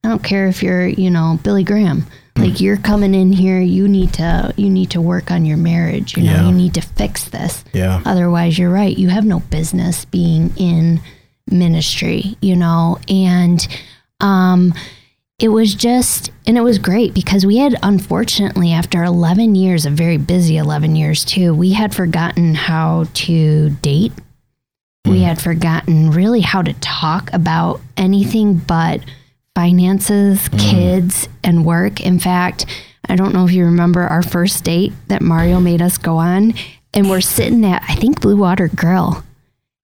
I don't care if you're, you know, Billy Graham. Like you're coming in here, you need to you need to work on your marriage. You know, Yeah. you need to fix this. Yeah. Otherwise, you're right. You have no business being in ministry. You know, and um, it was just and it was great because we had unfortunately after 11 years, a very busy 11 years too, we had forgotten how to date. We had forgotten really how to talk about anything but finances, mm. kids, and work. In fact, I don't know if you remember our first date that Mario made us go on, and we're sitting at I think Blue Water Grill,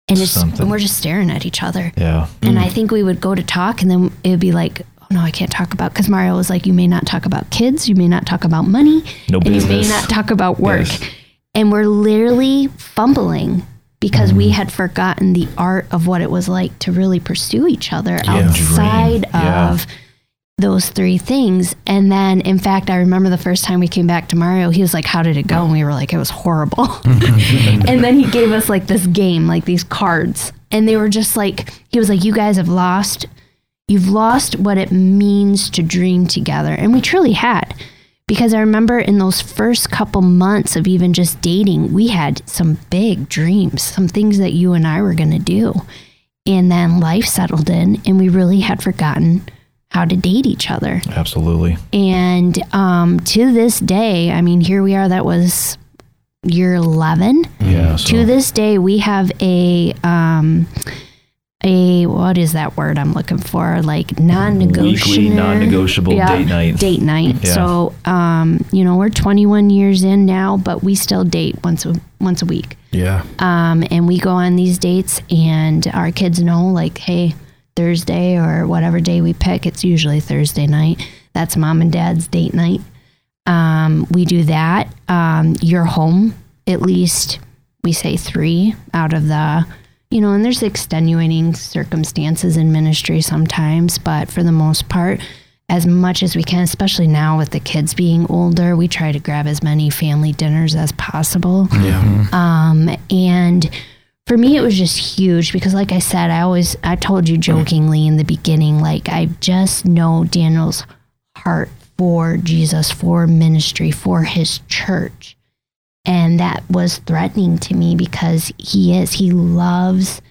and it's Something. and we're just staring at each other. Yeah. And I mm. think we would go to talk, and then it would be like, "Oh no, I can't talk about." Because Mario was like, "You may not talk about kids. You may not talk about money, No and you may not talk about work." Yes. and we're literally fumbling because we mm. had forgotten the art of what it was like to really pursue each other outside Dream. Yeah. of those three things. And then, in fact, I remember the first time we came back to Mario, he was like, How did it go? And we were like, It was horrible. and then he gave us like this game, like these cards. And they were just like, He was like, You guys have lost, you've lost what it means to dream together. And we truly had. Because I remember in those first couple months of even just dating, we had some big dreams, some things that you and I were going to do. And then life settled in, and we really had forgotten how to date each other. Absolutely. And um, to this day, I mean, here we are, that was year 11. Yeah. So, To this day, we have a. Um, a what is that word I'm looking for? Like non-negotiable, Weekly non-negotiable date night. Date night. Yeah. So, um, you know, we're 21 years in now, but we still date once a once a week. Yeah. Um, and we go on these dates, and our kids know, like, hey, Thursday or whatever day we pick, it's usually Thursday night. That's mom and dad's date night. Um, we do that. Um, you're home at least, we say three out of the, you know, and there's extenuating circumstances in ministry sometimes, but for the most part, as much as we can, especially now with the kids being older, we try to grab as many family dinners as possible. Yeah. Um, and for me, it was just huge because, like I said, I always, I told you jokingly in the beginning, like, I just know Daniel's heart for Jesus, for ministry, for his church. And that was threatening to me because he is, he loves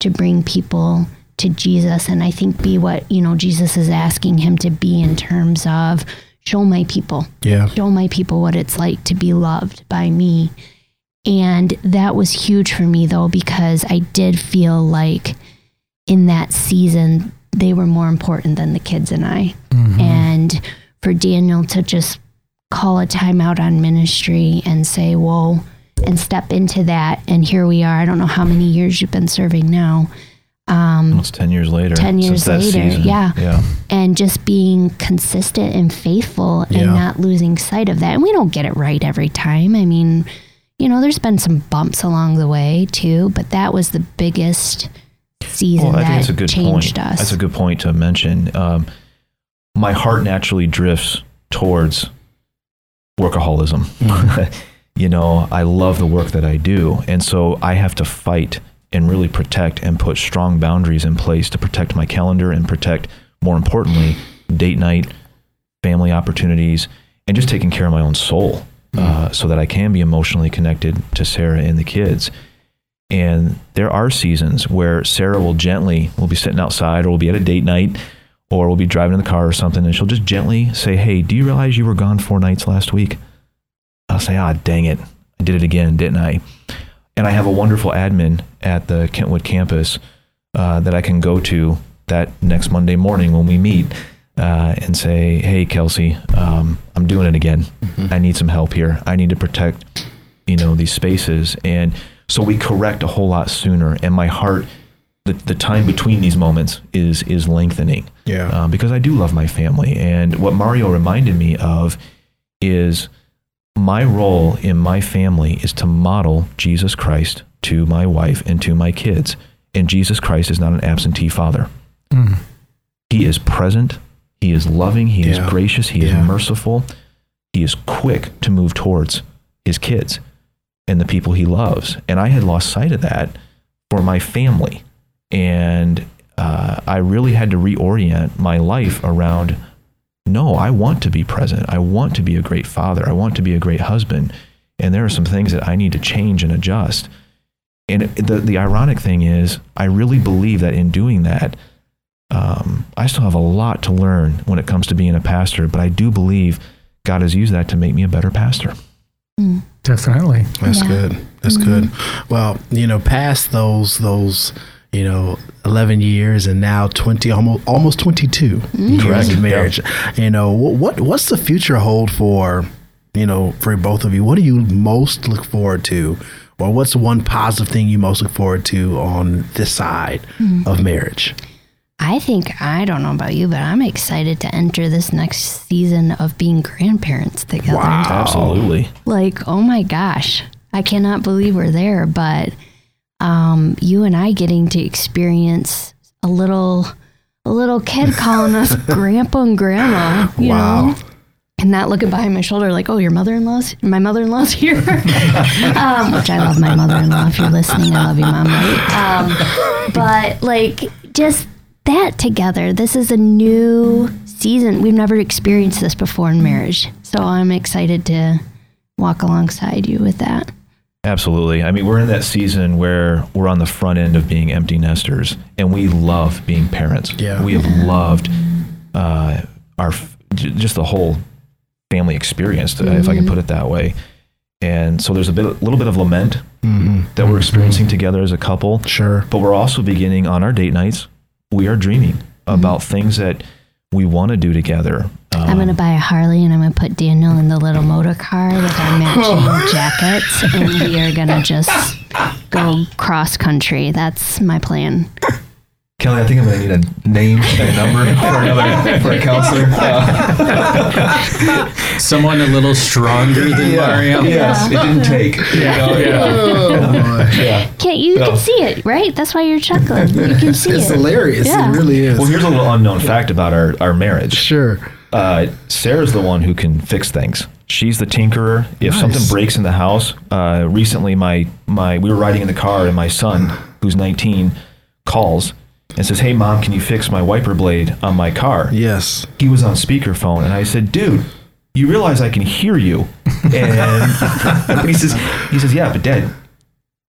to bring people to Jesus. And I think be what, you know, Jesus is asking him to be in terms of show my people Yeah. show my people what it's like to be loved by me. And that was huge for me though, because I did feel like in that season, they were more important than the kids and I. Mm-hmm. And for Daniel to just call a timeout on ministry and say, whoa, and step into that. And here we are. I don't know how many years you've been serving now. Um, almost 10 years later. 10 since years later, yeah. Yeah. and just being consistent and faithful and Yeah. not losing sight of that. And we don't get it right every time. I mean, you know, there's been some bumps along the way too, but that was the biggest season Well, I that think it's a good changed point. us. That's a good point to mention. Um, my heart naturally drifts towards workaholism. you know, I love the work that I do. And so I have to fight and really protect and put strong boundaries in place to protect my calendar and protect, more importantly, date night, family opportunities, and just taking care of my own soul uh, so that I can be emotionally connected to Sarah and the kids. And there are seasons where Sarah will gently, we'll be sitting outside or we'll be at a date night or we'll be driving in the car or something, and she'll just gently say, Hey, do you realize you were gone four nights last week? I'll say, Ah, dang it. I did it again, didn't I? And I have a wonderful admin at the Kentwood campus uh, that I can go to that next Monday morning when we meet uh, and say, Hey, Kelsey, um, I'm doing it again. I need some help here. I need to protect, you know, these spaces. And so we correct a whole lot sooner. And my heart, the, the time between these moments is is lengthening. Yeah. Um, because I do love my family. And what Mario reminded me of is my role in my family is to model Jesus Christ to my wife and to my kids. And Jesus Christ is not an absentee father. He is present. He is loving. He is gracious. He Yeah. is merciful. He is quick to move towards his kids and the people he loves. And I had lost sight of that for my family. And uh, I really had to reorient my life around no, I want to be present. I want to be a great father. I want to be a great husband. And there are some things that I need to change and adjust. And the, the ironic thing is, I really believe that in doing that, um, I still have a lot to learn when it comes to being a pastor, but I do believe God has used that to make me a better pastor. Definitely. That's Yeah. good. That's good. Well, you know, past those those you know, 11 years and now 20 almost almost 22 mm-hmm. years of marriage. You know, what, what what's the future hold for, you know, for both of you? What do you most look forward to? Or what's the one positive thing you most look forward to on this side mm-hmm. of marriage? I think I don't know about you, but I'm excited to enter this next season of being grandparents together. Wow. Absolutely. Like, oh my gosh. I cannot believe we're there, but um, you and I getting to experience a little a little kid calling us grandpa and grandma. You Wow. Know? And not looking behind my shoulder like, oh, your mother-in-law's, my mother-in-law's here. um, which I love my mother-in-law. If you're listening, I love you, mom. Right? Um, but like, just that together. This is a new season. We've never experienced this before in marriage, so I'm excited to walk alongside you with that. Absolutely. I mean, we're in that season where we're on the front end of being empty nesters, and we love being parents. Yeah. We have loved uh, our just the whole family experience, uh, if I can put it that way. And so there's a bit, a little bit of lament Mm-hmm. that we're experiencing together as a couple. Sure. But we're also beginning on our date nights. We are dreaming about things that we want to do together. I'm Um, gonna buy a Harley and I'm gonna put Daniel in the little motor car with our matching jackets, and we are gonna just go cross country. That's my plan. Kelly, I think I'm going to need a name and a number for another for a counselor. Uh, Someone a little stronger than Mario. Yes, it didn't take. Oh, boy. Yeah. Can't you No. can see it, right? That's why you're chuckling. You can see It's it. hilarious. Yeah. It really is. Well, here's a little unknown fact about our, our marriage. sure. Uh, Sarah's the one who can fix things. She's the tinkerer. If Nice. something breaks in the house, uh, recently my my we were riding in the car and my son, who's 19, calls and says, "Hey mom, can you fix my wiper blade on my car?" Yes. he was on speakerphone and I said, dude, you realize I can hear you. And he says, he says, yeah, but dad,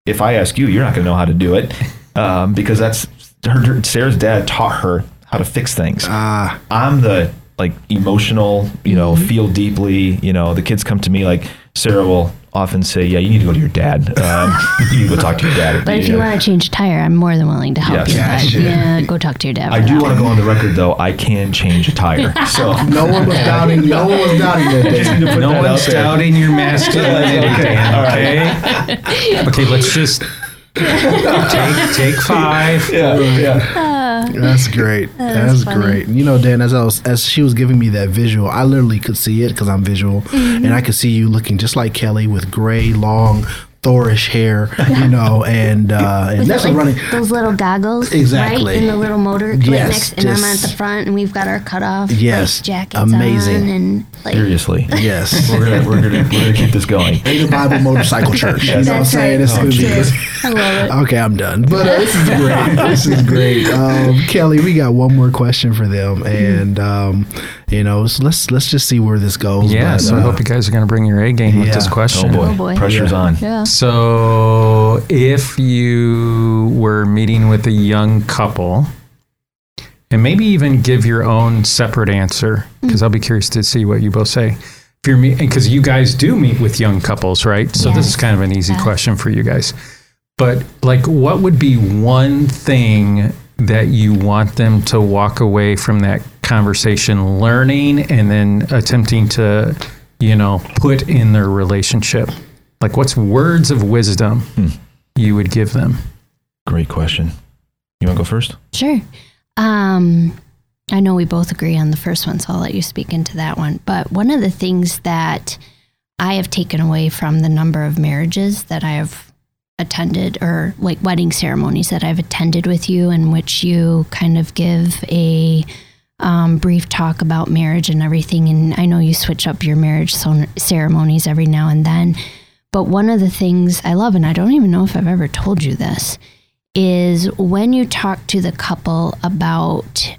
if I ask you, you're not going to know how to do it. Um, because that's her, Sarah's dad taught her how to fix things. Ah, I'm the like emotional, you know, feel deeply, you know, the kids come to me like Sarah will often say, yeah, you need to go to your dad. Um, you need to go talk to your dad. But if you want to change a tire, I'm more than willing to help Yes. you. Yeah, But, yeah, go talk to your dad. I do that want to go on the record though. I can change a tire. So no one was doubting. No one was doubting that day. No that one's out doubting your masculinity, Dan, okay? Okay, let's just take take five. yeah, yeah. That's great. That's, great. You know, Dan, as I was as she was giving me that visual, I literally could see it because I'm visual, and I could see you looking just like Kelly with gray, long, Thorish hair. You know, and uh, and that's like running. those little goggles, Exactly. right? And the little motor, right Yes, next, and I'm at the front, and we've got our cutoff, Yes, like, jackets amazing. on, and like Seriously. Yes. We're gonna we're gonna we're gonna keep this going. Ada Bible Motorcycle Church. You know what I'm saying? right. It's gonna be That's good. it. I love it. Okay, I'm done. But uh, this is great. This is great. Um, Kelly, we got one more question for them, and um, you know, so let's let's just see where this goes. Yeah, But, so I uh, hope you guys are going to bring your A game with this question. Oh boy, Oh, boy. pressure's Yeah. on. Yeah. So, if you were meeting with a young couple, and maybe even give your own separate answer, because I'll be curious to see what you both say. If you're because you guys do meet with young couples, right? So this is kind of an easy Yeah. question for you guys. But like, what would be one thing that you want them to walk away from that conversation learning and then attempting to, you know, put in their relationship? Like, what's words of wisdom you would give them? Great question. You want to go first? Sure. Um, I know we both agree on the first one, so I'll let you speak into that one. But one of the things that I have taken away from the number of marriages that I have attended, or like wedding ceremonies that I've attended with you, in which you kind of give a um, brief talk about marriage and everything. And I know you switch up your marriage son- ceremonies every now and then. But one of the things I love, and I don't even know if I've ever told you this, is when you talk to the couple about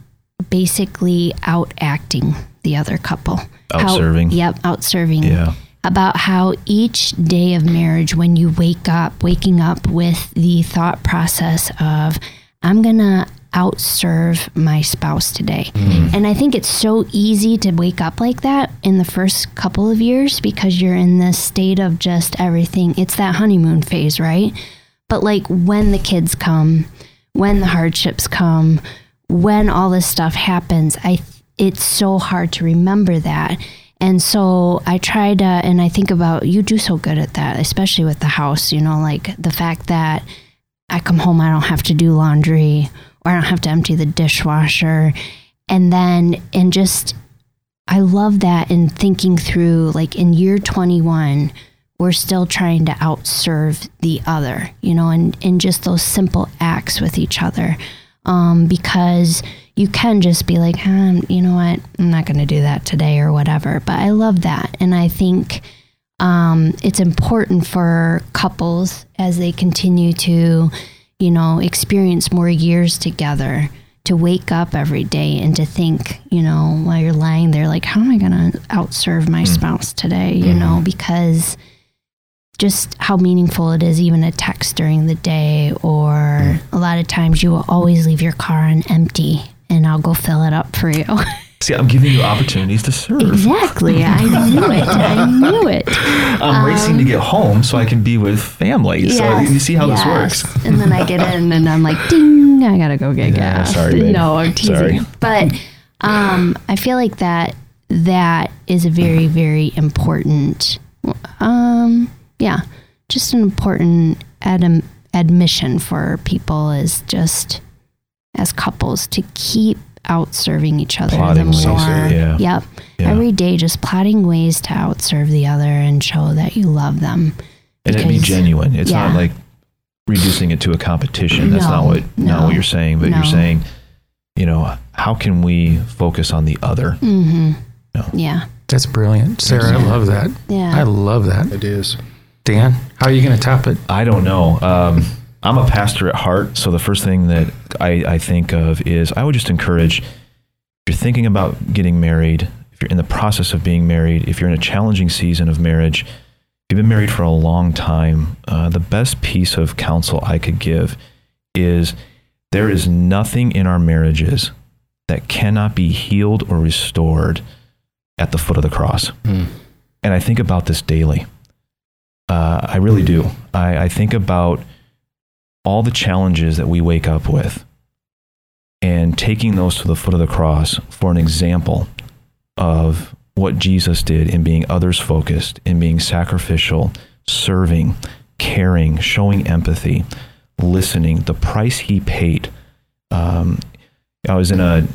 basically out acting the other couple. Outserving. yep, out serving. Yeah. About how each day of marriage, when you wake up, waking up with the thought process of, I'm going to outserve my spouse today. Mm-hmm. And I think it's so easy to wake up like that in the first couple of years because you're in this state of just everything. It's that honeymoon phase, right? But like when the kids come, when the hardships come, when all this stuff happens, I it's so hard to remember that. And so I try to and I think about you do so good at that, especially with the house, you know, like the fact that I come home I don't have to do laundry or I don't have to empty the dishwasher. And then and just I love that in thinking through like in year 21 we're still trying to outserve the other, you know, and, and just those simple acts with each other. Um, because you can just be like, hmm, you know what, I'm not going to do that today or whatever. But I love that. And I think um, it's important for couples as they continue to, you know, experience more years together to wake up every day and to think, you know, while you're lying there, like, how am I going to outserve my hmm. spouse today? You hmm. know, because just how meaningful it is, even a text during the day, or hmm. a lot of times you will always leave your car on empty and I'll go fill it up for you. See, I'm giving you opportunities to serve. exactly. I knew it. I knew it. I'm racing to get home so I can be with family. So you see how yes. this works. and then I get in and I'm like, ding, I gotta go get Yeah, gas. sorry, babe. no, I'm teasing. Sorry. But um, I feel like that that is a very, very important um, yeah, just an important ad- admission for people is just as couples to keep out serving each other Plotting the ways, more yeah. yep Yeah. every day just plotting ways to outserve the other and show that you love them and it'd be genuine. It's not like reducing it to a competition. That's not No, what not what you're saying. But no. you're saying, you know, how can we focus on the other? mm-hmm No. yeah That's brilliant. Sarah, I love that. yeah I love that. It is. Dan, how are you going to top it? I don't know. Um, I'm a pastor at heart, so the first thing that I, I think of is I would just encourage if you're thinking about getting married, if you're in the process of being married, if you're in a challenging season of marriage, if you've been married for a long time, uh, the best piece of counsel I could give is there is nothing in our marriages that cannot be healed or restored at the foot of the cross. Mm. And I think about this daily. Uh, I really do. I, I think about all the challenges that we wake up with and taking those to the foot of the cross for an example of what Jesus did in being others focused, in being sacrificial, serving, caring, showing empathy, listening, the price he paid. Um, I was in a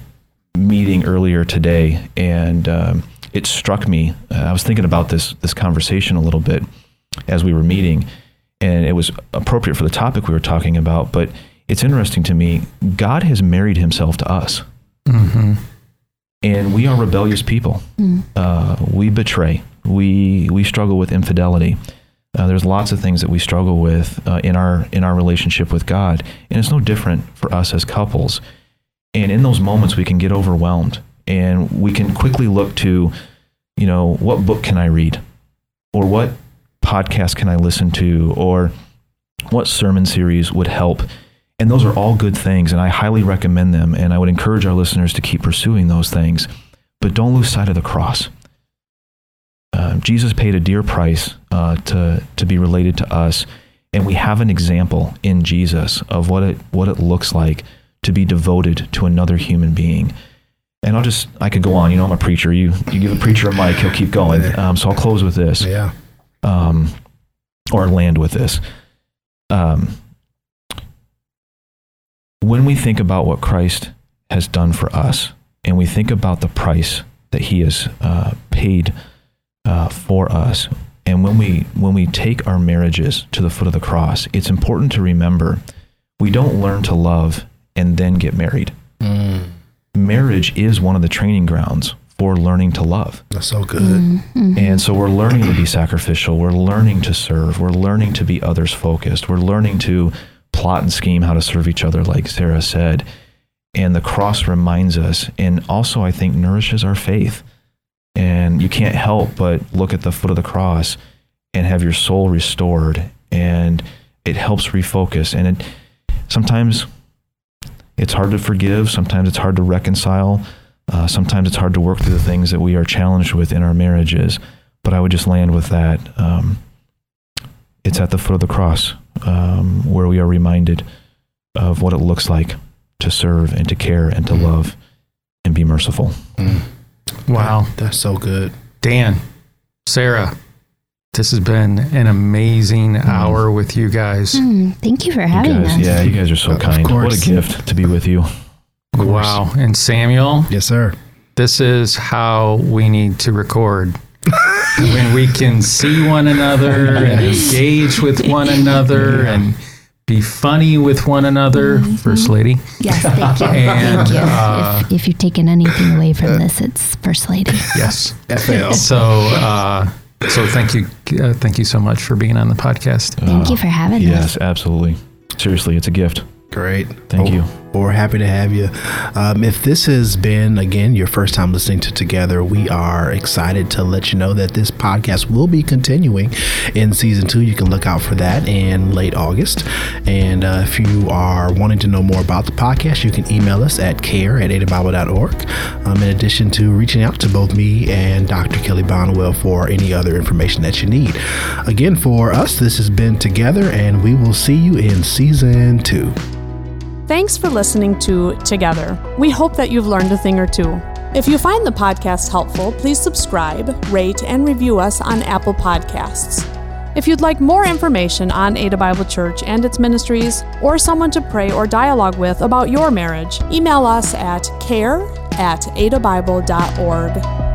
meeting earlier today and um, it struck me. Uh, I was thinking about this, this conversation a little bit as we were meeting, and it was appropriate for the topic we were talking about. But it's interesting to me. God has married Himself to us, Mm-hmm. and we are rebellious people. Uh, we betray. We we struggle with infidelity. Uh, there's lots of things that we struggle with uh, in our in our relationship with God, and it's no different for us as couples. And in those moments, we can get overwhelmed, and we can quickly look to, you know, what book can I read, or what podcast can I listen to, or what sermon series would help. And those are all good things, and I highly recommend them. And I would encourage our listeners to keep pursuing those things, but don't lose sight of the cross. Uh, Jesus paid a dear price uh, to to be related to us, and we have an example in Jesus of what it what it looks like to be devoted to another human being. And I'll just I could go on. You know, I'm a preacher. You you give a preacher a mic, he'll keep going. Um, so I'll close with this Yeah. um, or land with this. Um, when we think about what Christ has done for us, and we think about the price that He has uh, paid uh, for us, and when we when we take our marriages to the foot of the cross, it's important to remember we don't learn to love and then get married. Mm. Marriage is one of the training grounds for learning to love. That's so good. Mm-hmm. And so we're learning to be sacrificial. We're learning to serve. We're learning to be others focused. We're learning to plot and scheme how to serve each other, like Sarah said. And the cross reminds us, and also I think nourishes our faith. And you can't help but look at the foot of the cross and have your soul restored. And it helps refocus. And it sometimes it's hard to forgive. Sometimes it's hard to reconcile. Uh, sometimes it's hard to work through the things that we are challenged with in our marriages. But I would just land with that. Um, it's at the foot of the cross um, where we are reminded of what it looks like to serve and to care and to love and be merciful. Wow. That's so good. Dan, Sarah, this has been an amazing hour with you guys. Mm, thank you for You having guys, us. yeah, you guys are so Of kind. What a gift to be with you. Wow. And Samuel, Yes, sir. this is how we need to record. when we can see one another and engage with one another and be funny with one another, First Lady. Yes, thank you. And, thank you. uh, if, if you've taken anything away from this, it's First Lady. Yes. FL. So, uh, so thank you, uh, thank you so much for being on the podcast. Thank you for having me. Yes, us. absolutely. Seriously, it's a gift. Great. Thank Well, you. We're happy to have you. Um, if this has been, again, your first time listening to Together, we are excited to let you know that this podcast will be continuing in season two. You can look out for that in late August. And uh, if you are wanting to know more about the podcast, you can email us at care at adabible.org. Um, in addition to reaching out to both me and Dr. Kelly Bonwell for any other information that you need. Again, for us, this has been Together, and we will see you in season two. Thanks for listening to Together. We hope that you've learned a thing or two. If you find the podcast helpful, please subscribe, rate, and review us on Apple Podcasts. If you'd like more information on Ada Bible Church and its ministries, or someone to pray or dialogue with about your marriage, email us at care at adabible.org.